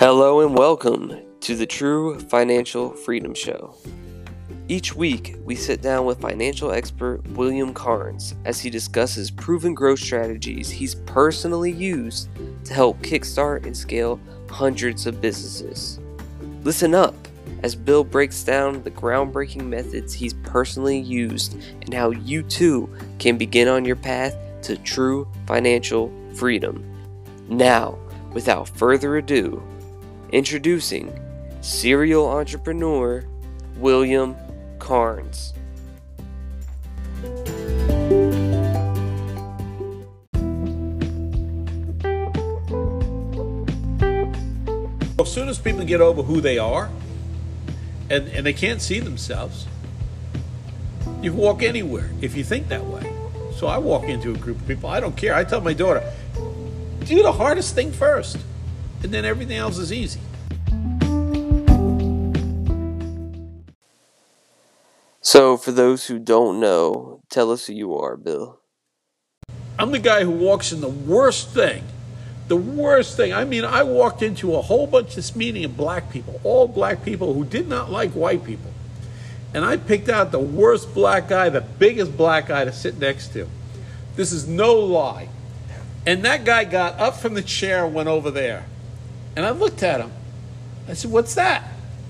Hello and welcome to the True Financial Freedom Show. Each week, we sit down with financial expert William Cairns as he discusses proven growth strategies he's personally used to help kickstart and scale hundreds of businesses. Listen up as Bill breaks down the groundbreaking methods he's personally used and how you too can begin on your path to true financial freedom. Now, without further ado, introducing serial entrepreneur William Cairns. As soon as people get over who they are and, and they can't see themselves, you can walk anywhere if you think that way. So I walk into a group of people, I don't care. I tell my daughter, do the hardest thing first, and then everything else is easy. So, for those who don't know, tell us who you are, Bill. I'm the guy who walks in the worst thing. The worst thing. I mean, I walked into a whole bunch of this meeting of black people, all black people who did not like white people. And I picked out the worst black guy, the biggest black guy to sit next to. This is no lie. And that guy got up from the chair and went over there. And I looked at him. I said, What's that?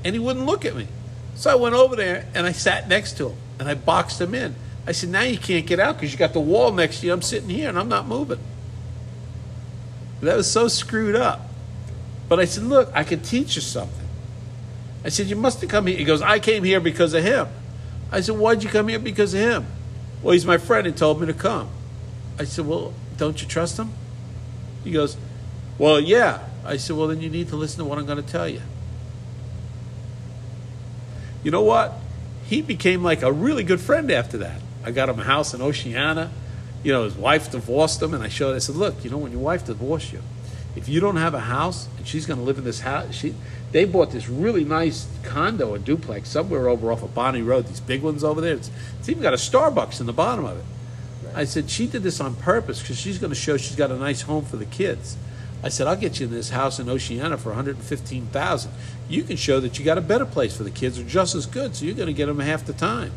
And he wouldn't look at me. So I went over there and I sat next to him and I boxed him in. I said, Now you can't get out because you got the wall next to you. I'm sitting here and I'm not moving. That was so screwed up. But I said, Look, I can teach you something. I said, You must have come here. He goes, I came here because of him. I said, Why'd you come here because of him? Well, he's my friend and told me to come. I said, Well, don't you trust him? He goes, Well, yeah. I said, Well, then you need to listen to what I'm going to tell you. You know what? He became like a really good friend after that. I got him a house in Oceana. You know, his wife divorced him, and I showed. I said, "Look, you know, when your wife divorced you, if you don't have a house and she's going to live in this house, she they bought this really nice condo, a duplex, somewhere over off of Bonney Road. These big ones over there. It's, it's even got a Starbucks in the bottom of it. I said she did this on purpose because she's going to show she's got a nice home for the kids. I said I'll get you in this house in Oceana for 115,000. You can show that you got a better place for the kids, or just as good. So you're going to get them half the time.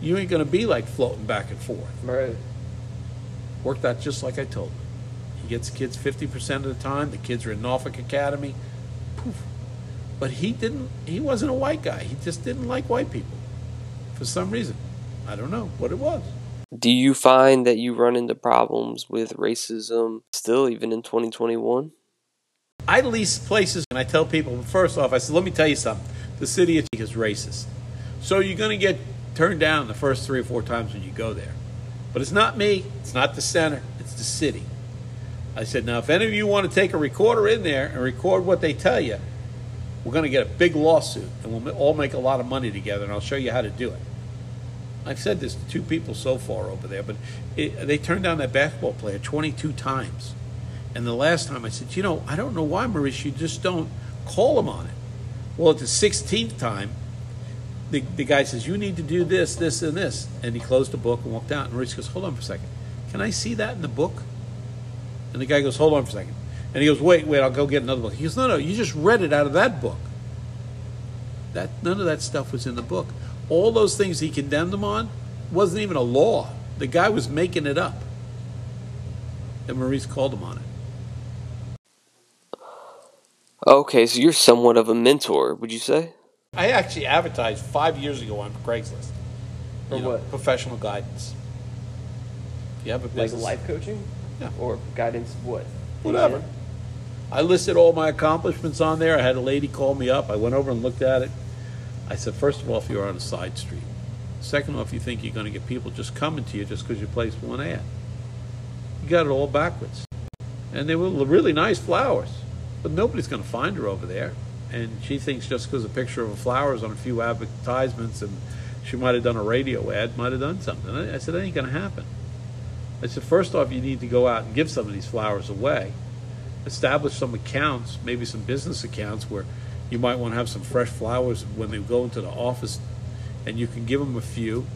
You ain't going to be like floating back and forth. Right. Worked out just like I told him. He gets the kids 50% of the time. The kids are in Norfolk Academy. Poof. But he didn't. He wasn't a white guy. He just didn't like white people for some reason. I don't know what it was. Do you find that you run into problems with racism still, even in 2021? I lease places and I tell people, first off, I said, let me tell you something. The city is racist. So you're going to get turned down the first three or four times when you go there. But it's not me, it's not the center, it's the city. I said, now, if any of you want to take a recorder in there and record what they tell you, we're going to get a big lawsuit and we'll all make a lot of money together, and I'll show you how to do it. I've said this to two people so far over there, but it, they turned down that basketball player 22 times. And the last time I said, you know, I don't know why, Maurice, you just don't call him on it. Well, at the 16th time, the, the guy says, you need to do this, this, and this. And he closed the book and walked out. And Maurice goes, hold on for a second. Can I see that in the book? And the guy goes, hold on for a second. And he goes, wait, wait, I'll go get another book. He goes, no, no, you just read it out of that book. That None of that stuff was in the book all those things he condemned him on wasn't even a law. The guy was making it up. And Maurice called him on it. Okay, so you're somewhat of a mentor, would you say? I actually advertised five years ago on Craigslist. For You know, what? Professional guidance. If you have a Like business. life coaching? Yeah. Or guidance? What? Whatever. I listed all my accomplishments on there. I had a lady call me up. I went over and looked at it. I said, first of all, if you're on a side street. Second of all, if you think you're going to get people just coming to you just because you placed one ad. You got it all backwards. And they were really nice flowers. But nobody's going to find her over there. And she thinks just because a picture of a flower is on a few advertisements and she might have done a radio ad, might have done something. I said, that ain't going to happen. I said, first off, you need to go out and give some of these flowers away. Establish some accounts, maybe some business accounts where you might want to have some fresh flowers when they go into the office and you can give them a few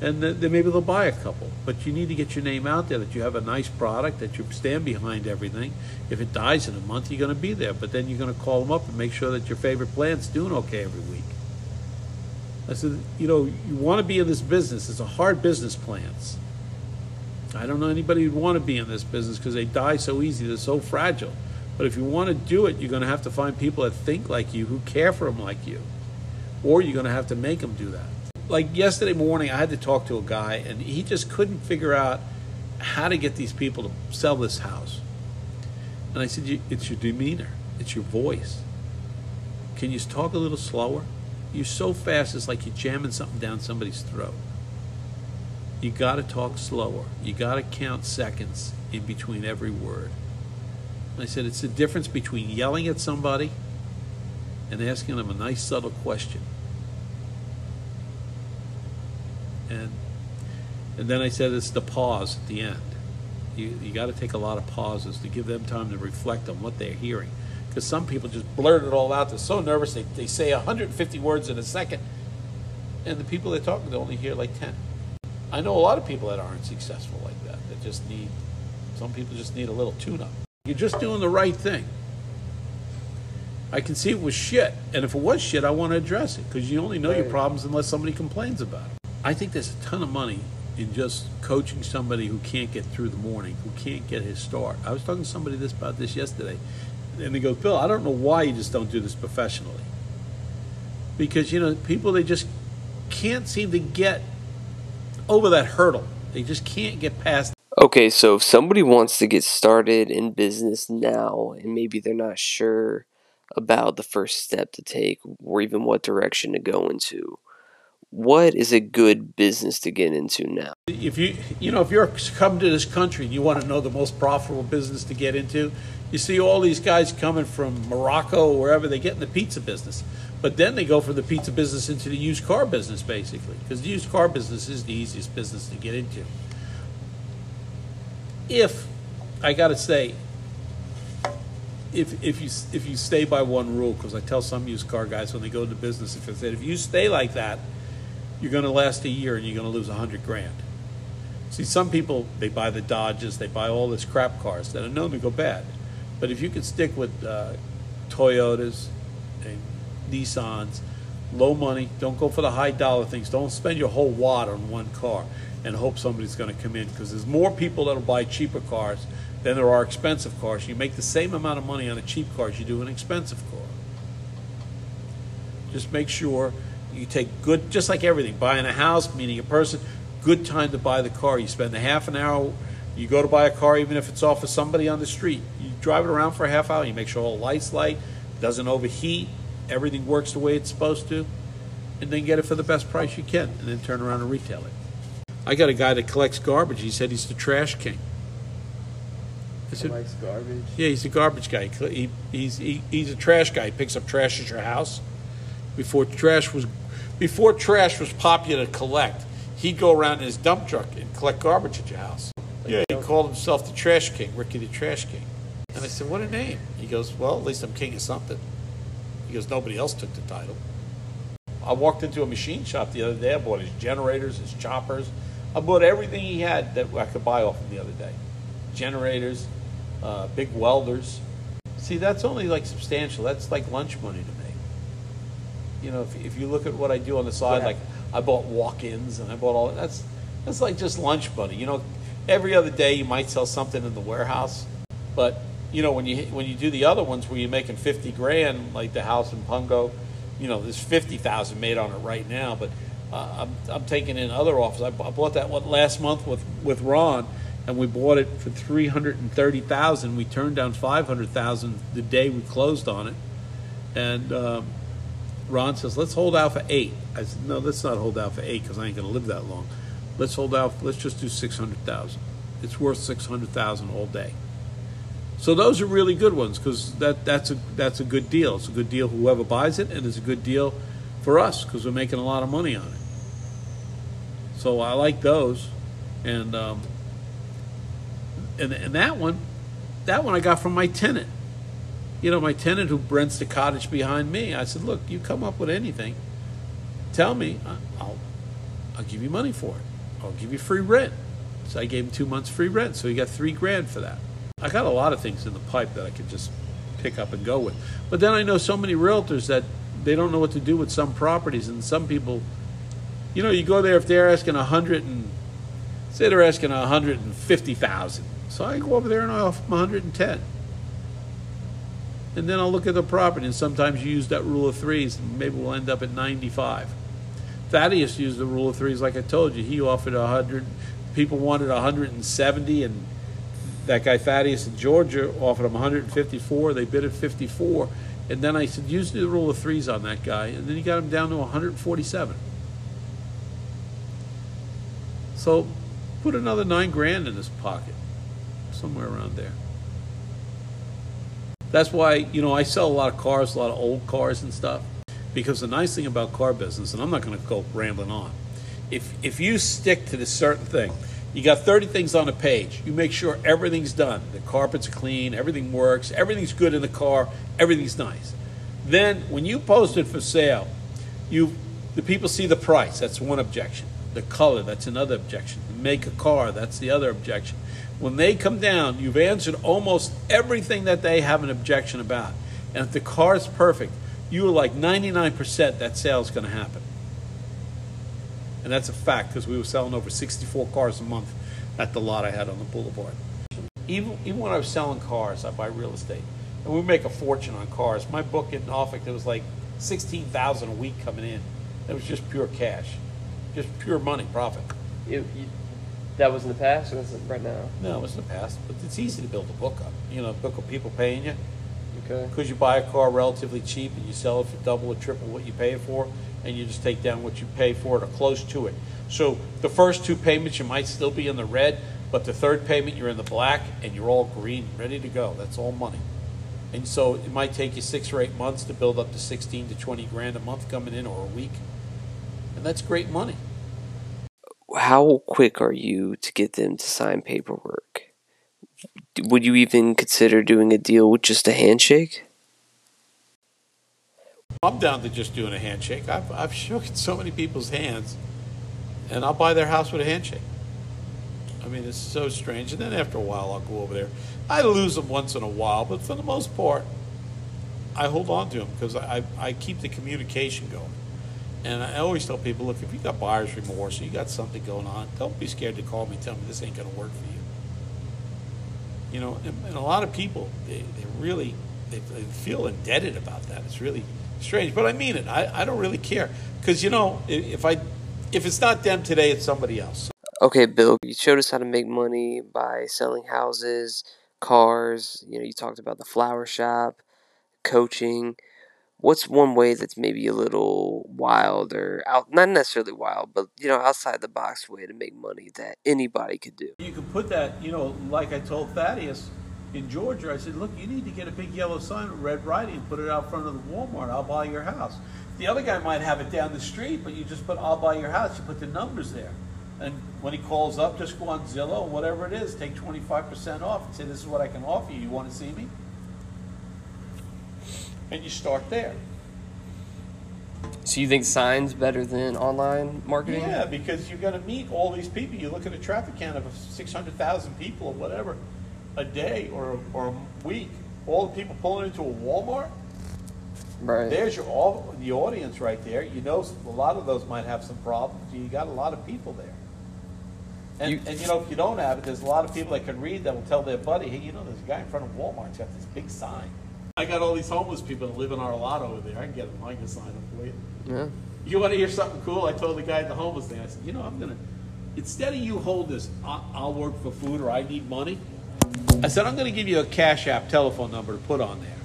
and then maybe they'll buy a couple. But you need to get your name out there that you have a nice product, that you stand behind everything. If it dies in a month, you're going to be there. But then you're going to call them up and make sure that your favorite plant's doing okay every week. I said, you know, you want to be in this business. It's a hard business, plants. I don't know anybody who'd want to be in this business because they die so easy. They're so fragile. But if you want to do it, you're going to have to find people that think like you, who care for them like you, or you're going to have to make them do that. Like yesterday morning, I had to talk to a guy, and he just couldn't figure out how to get these people to sell this house. And I said, "It's your demeanor. It's your voice. Can you talk a little slower? You're so fast, it's like you're jamming something down somebody's throat. You got to talk slower. You got to count seconds in between every word. I said, it's the difference between yelling at somebody and asking them a nice, subtle question. And and then I said, it's the pause at the end. You, you got to take a lot of pauses to give them time to reflect on what they're hearing. Because some people just blurt it all out. They're so nervous, they, they say 150 words in a second, and the people they're talking to only hear like 10. I know a lot of people that aren't successful like that. That just need, some people just need a little tune up. You're just doing the right thing. I can see it was shit, and if it was shit, I want to address it because you only know your problems unless somebody complains about it. I think there's a ton of money in just coaching somebody who can't get through the morning, who can't get his start. I was talking to somebody this about this yesterday, and he goes, "Bill, I don't know why you just don't do this professionally." Because you know, people they just can't seem to get over that hurdle. They just can't get past Okay, so if somebody wants to get started in business now and maybe they're not sure about the first step to take or even what direction to go into, what is a good business to get into now? if you you know if you're come to this country and you want to know the most profitable business to get into you see all these guys coming from morocco or wherever they get in the pizza business but then they go from the pizza business into the used car business basically because the used car business is the easiest business to get into if i got to say if, if you if you stay by one rule because i tell some used car guys when they go into business if I said if you stay like that you're going to last a year and you're going to lose a hundred grand See, some people, they buy the Dodges, they buy all this crap cars that are known to go bad. But if you can stick with uh, Toyotas and Nissans, low money, don't go for the high dollar things. Don't spend your whole wad on one car and hope somebody's going to come in because there's more people that'll buy cheaper cars than there are expensive cars. You make the same amount of money on a cheap car as you do an expensive car. Just make sure you take good, just like everything, buying a house, meeting a person, good time to buy the car. You spend a half an hour, you go to buy a car, even if it's off of somebody on the street. You drive it around for a half hour, you make sure all the lights light, doesn't overheat, everything works the way it's supposed to, and then get it for the best price you can, and then turn around and retail it. I got a guy that collects garbage. He said he's the trash king. I said, likes garbage. yeah, he's a garbage guy. He, he- he's he, he's a trash guy. He picks up trash at your house. Before trash was before trash was popular to collect, he'd go around in his dump truck and collect garbage at your house. Yeah, he called himself the Trash King, Ricky the Trash King. And I said, "What a name!" He goes, "Well, at least I'm king of something." He goes, "Nobody else took the title." I walked into a machine shop the other day. I bought his generators, his choppers. I bought everything he had that I could buy off him the other day. Generators, uh, big welders. See, that's only like substantial. That's like lunch money to me. You know, if, if you look at what I do on the side, Yeah. like I bought walk-ins and I bought all that's that's like just lunch money. You know, every other day you might sell something in the warehouse, but you know when you when you do the other ones where you're making fifty grand, like the house in Pungo, you know, there's fifty thousand made on it right now, but I'm I'm taking in other offers. I, bought that one last month with with Ron, and we bought it for three hundred and thirty thousand. We turned down five hundred thousand the day we closed on it, and. Um, Ron says, let's hold out for eight. I said, no, let's not hold out for eight because I ain't going to live that long. Let's hold out, let's just do 600,000. It's worth 600,000 all day. So those are really good ones because that, that's, a, that's a good deal. It's a good deal whoever buys it and it's a good deal for us because we're making a lot of money on it. So I like those. And, um, and, and that one, that one I got from my tenant you know, my tenant who rents the cottage behind me, I said, look, you come up with anything, tell me, I'll, I'll give you money for it. I'll give you free rent. So I gave him two months free rent. So he got three grand for that. I got a lot of things in the pipe that I could just pick up and go with. But then I know so many realtors that they don't know what to do with some properties, and some people, you know, you go there if they're asking a hundred and say they're asking a hundred and fifty thousand. So I go over there and I offer them a hundred and ten. And then I'll look at the property, and sometimes you use that rule of threes, and maybe we'll end up at ninety-five. Thaddeus used the rule of threes, like I told you. He offered a hundred. People wanted a hundred and seventy, and that guy Thaddeus in Georgia offered him 154. They bid at 54, and then I said use the rule of threes on that guy, and then he got him down to 147. So put another nine grand in his pocket, somewhere around there. That's why you know I sell a lot of cars, a lot of old cars and stuff, because the nice thing about car business, and I'm not going to go rambling on, if if you stick to this certain thing you got 30 things on a page. You make sure everything's done. The carpets clean, everything works, everything's good in the car, everything's nice. Then when you post it for sale, you the people see the price. That's one objection. The color, that's another objection. Make a car, that's the other objection. When they come down, you've answered almost everything that they have an objection about. And if the car is perfect, you are like 99% that sale is going to happen. And that's a fact because we were selling over 64 cars a month at the lot I had on the boulevard. Even, even when I was selling cars, I buy real estate. And we make a fortune on cars. My book in Norfolk, there was like 16000 a week coming in. It was just pure cash, just pure money, profit. It, you, that was in the past, or is it right now? No, it was in the past, but it's easy to build a book up. You know, book of people paying you. Okay. Because you buy a car relatively cheap and you sell it for double or triple what you pay it for, and you just take down what you pay for it or close to it. So the first two payments you might still be in the red, but the third payment you're in the black and you're all green, ready to go. That's all money. And so it might take you six or eight months to build up to 16 to 20 grand a month coming in or a week. And that's great money. How quick are you to get them to sign paperwork? Would you even consider doing a deal with just a handshake? I'm down to just doing a handshake. I've, I've shook so many people's hands, and I'll buy their house with a handshake. I mean, it's so strange. And then after a while, I'll go over there. I lose them once in a while, but for the most part, I hold on to them because I, I keep the communication going. And I always tell people, look, if you got buyer's remorse or you got something going on, don't be scared to call me tell me this ain't going to work for you. You know, and, and a lot of people, they, they really they, they feel indebted about that. It's really strange, but I mean it. I, I don't really care because you know if I if it's not them today, it's somebody else. Okay, Bill, you showed us how to make money by selling houses, cars. You know, you talked about the flower shop, coaching. What's one way that's maybe a little wild or out not necessarily wild, but you know, outside the box way to make money that anybody could do? You can put that, you know, like I told Thaddeus in Georgia, I said, look, you need to get a big yellow sign with red writing and put it out front of the Walmart. I'll buy your house. The other guy might have it down the street, but you just put I'll buy your house. You put the numbers there. And when he calls up, just go on Zillow, whatever it is, take 25% off and say, this is what I can offer you. You want to see me? And you start there. So you think signs better than online marketing? Yeah, because you're going to meet all these people. You look at a traffic count of 600,000 people or whatever a day or, or a week. All the people pulling into a Walmart. Right. There's your all the audience right there. You know, a lot of those might have some problems. You got a lot of people there. And You- and you know, if you don't have it, there's a lot of people that can read that will tell their buddy, hey, you know, there's a guy in front of Walmart. He's got this big sign. I got all these homeless people that live in our lot over there. I can get them. I can sign them for you. Yeah. You want to hear something cool? I told the guy at the homeless thing. I said, you know, I'm gonna instead of you hold this, I'll, I'll work for food or I need money. I said I'm gonna give you a Cash App telephone number to put on there,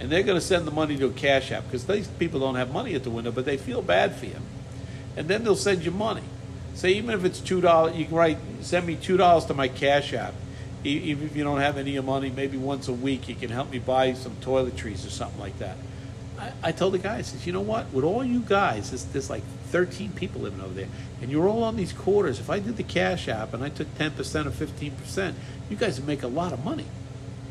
and they're gonna send the money to a Cash App because these people don't have money at the window, but they feel bad for you, and then they'll send you money. Say even if it's two dollars, you can write send me two dollars to my Cash App. Even if you don't have any money, maybe once a week you can help me buy some toiletries or something like that. I, I told the guy, I says, you know what? With all you guys, there's, there's like 13 people living over there, and you're all on these quarters. If I did the Cash App and I took 10% or 15%, you guys would make a lot of money.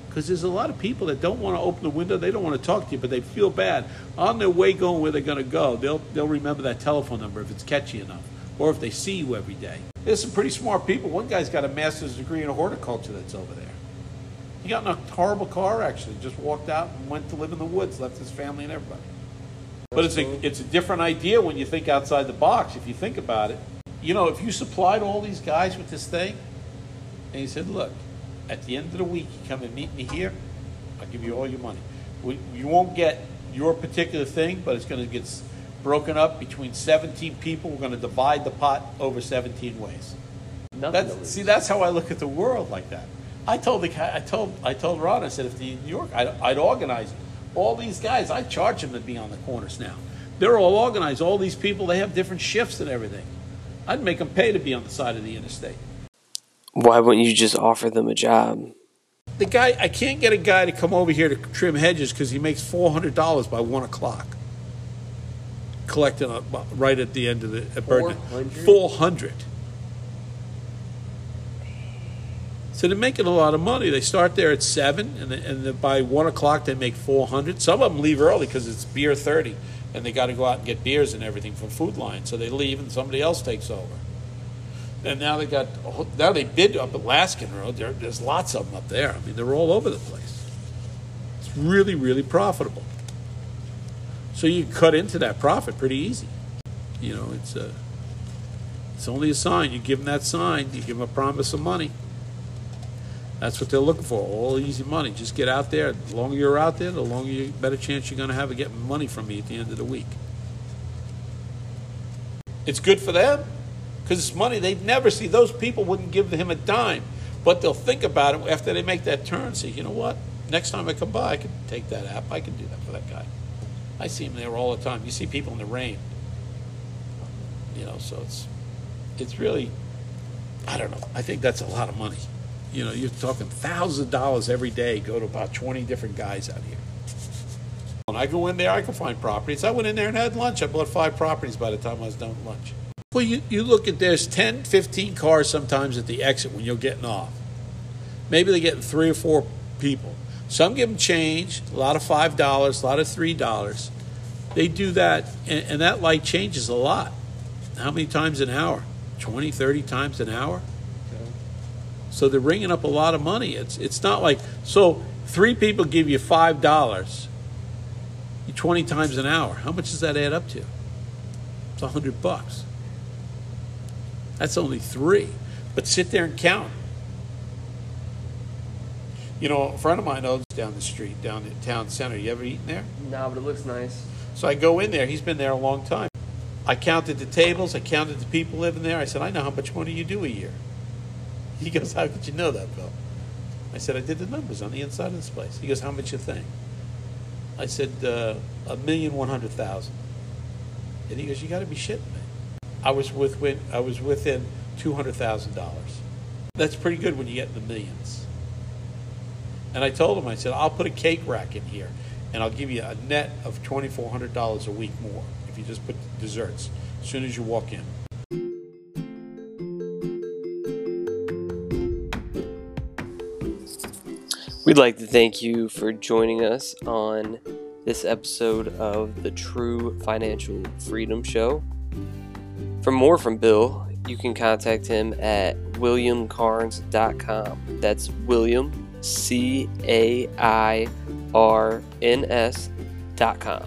Because there's a lot of people that don't want to open the window, they don't want to talk to you, but they feel bad. On their way going where they're going to go, they'll, they'll remember that telephone number if it's catchy enough. Or if they see you every day. There's some pretty smart people. One guy's got a master's degree in horticulture that's over there. He got in a horrible car actually, just walked out and went to live in the woods, left his family and everybody. But it's a, it's a different idea when you think outside the box, if you think about it. You know, if you supplied all these guys with this thing, and you said, look, at the end of the week, you come and meet me here, I'll give you all your money. We, you won't get your particular thing, but it's going to get s- broken up between 17 people. We're going to divide the pot over 17 ways. That's, see, that's how I look at the world like that. I told the guy, I told, I told Ron, I said, if the New York, I'd, I'd organize all these guys. I charge them to be on the corners now. They're all organized. All these people, they have different shifts and everything. I'd make them pay to be on the side of the interstate. Why wouldn't you just offer them a job? The guy, I can't get a guy to come over here to trim hedges because he makes four hundred dollars by one o'clock. Collecting a, right at the end of the at Burton. 400? Four hundred. So they're making a lot of money. They start there at seven, and they, and by one o'clock they make four hundred. Some of them leave early because it's beer thirty, and they got to go out and get beers and everything from Food Lion. So they leave, and somebody else takes over. And now they got now they bid up at Laskin Road. There, there's lots of them up there. I mean, they're all over the place. It's really, really profitable. So you cut into that profit pretty easy. You know, it's a it's only a sign. You give them that sign. You give them a promise of money. That's what they're looking for. All easy money. Just get out there. The longer you're out there, the longer you better chance you're going to have of getting money from me at the end of the week. It's good for them because it's money they'd never see. Those people wouldn't give him a dime, but they'll think about it after they make that turn. Say, you know what? Next time I come by, I can take that app. I can do that for that guy. I see them there all the time. You see people in the rain. You know, so it's it's really I don't know. I think that's a lot of money. You know, you're talking thousands of dollars every day go to about 20 different guys out here. When I go in there, I can find properties. I went in there and had lunch. I bought five properties by the time I was done with lunch. Well, you, you look at there's 10, 15 cars sometimes at the exit when you're getting off. Maybe they're getting three or four people. Some give them change, a lot of $5, a lot of $3. They do that, and, and that light changes a lot. How many times an hour? 20, 30 times an hour? So they're ringing up a lot of money. It's it's not like so three people give you five dollars. Twenty times an hour. How much does that add up to? It's a hundred bucks. That's only three. But sit there and count. You know, a friend of mine owns down the street, down at town center. You ever eaten there? No, but it looks nice. So I go in there. He's been there a long time. I counted the tables. I counted the people living there. I said, I know how much money you do a year. He goes, How could you know that, Bill? I said, I did the numbers on the inside of this place. He goes, How much you think? I said, uh, A million one hundred thousand. And he goes, You got to be shitting me. I was with I was within two hundred thousand dollars. That's pretty good when you get in the millions. And I told him, I said, I'll put a cake rack in here, and I'll give you a net of twenty four hundred dollars a week more if you just put desserts as soon as you walk in. We'd like to thank you for joining us on this episode of the True Financial Freedom Show. For more from Bill, you can contact him at williamcairns.com. That's William, C A I R N S dot com.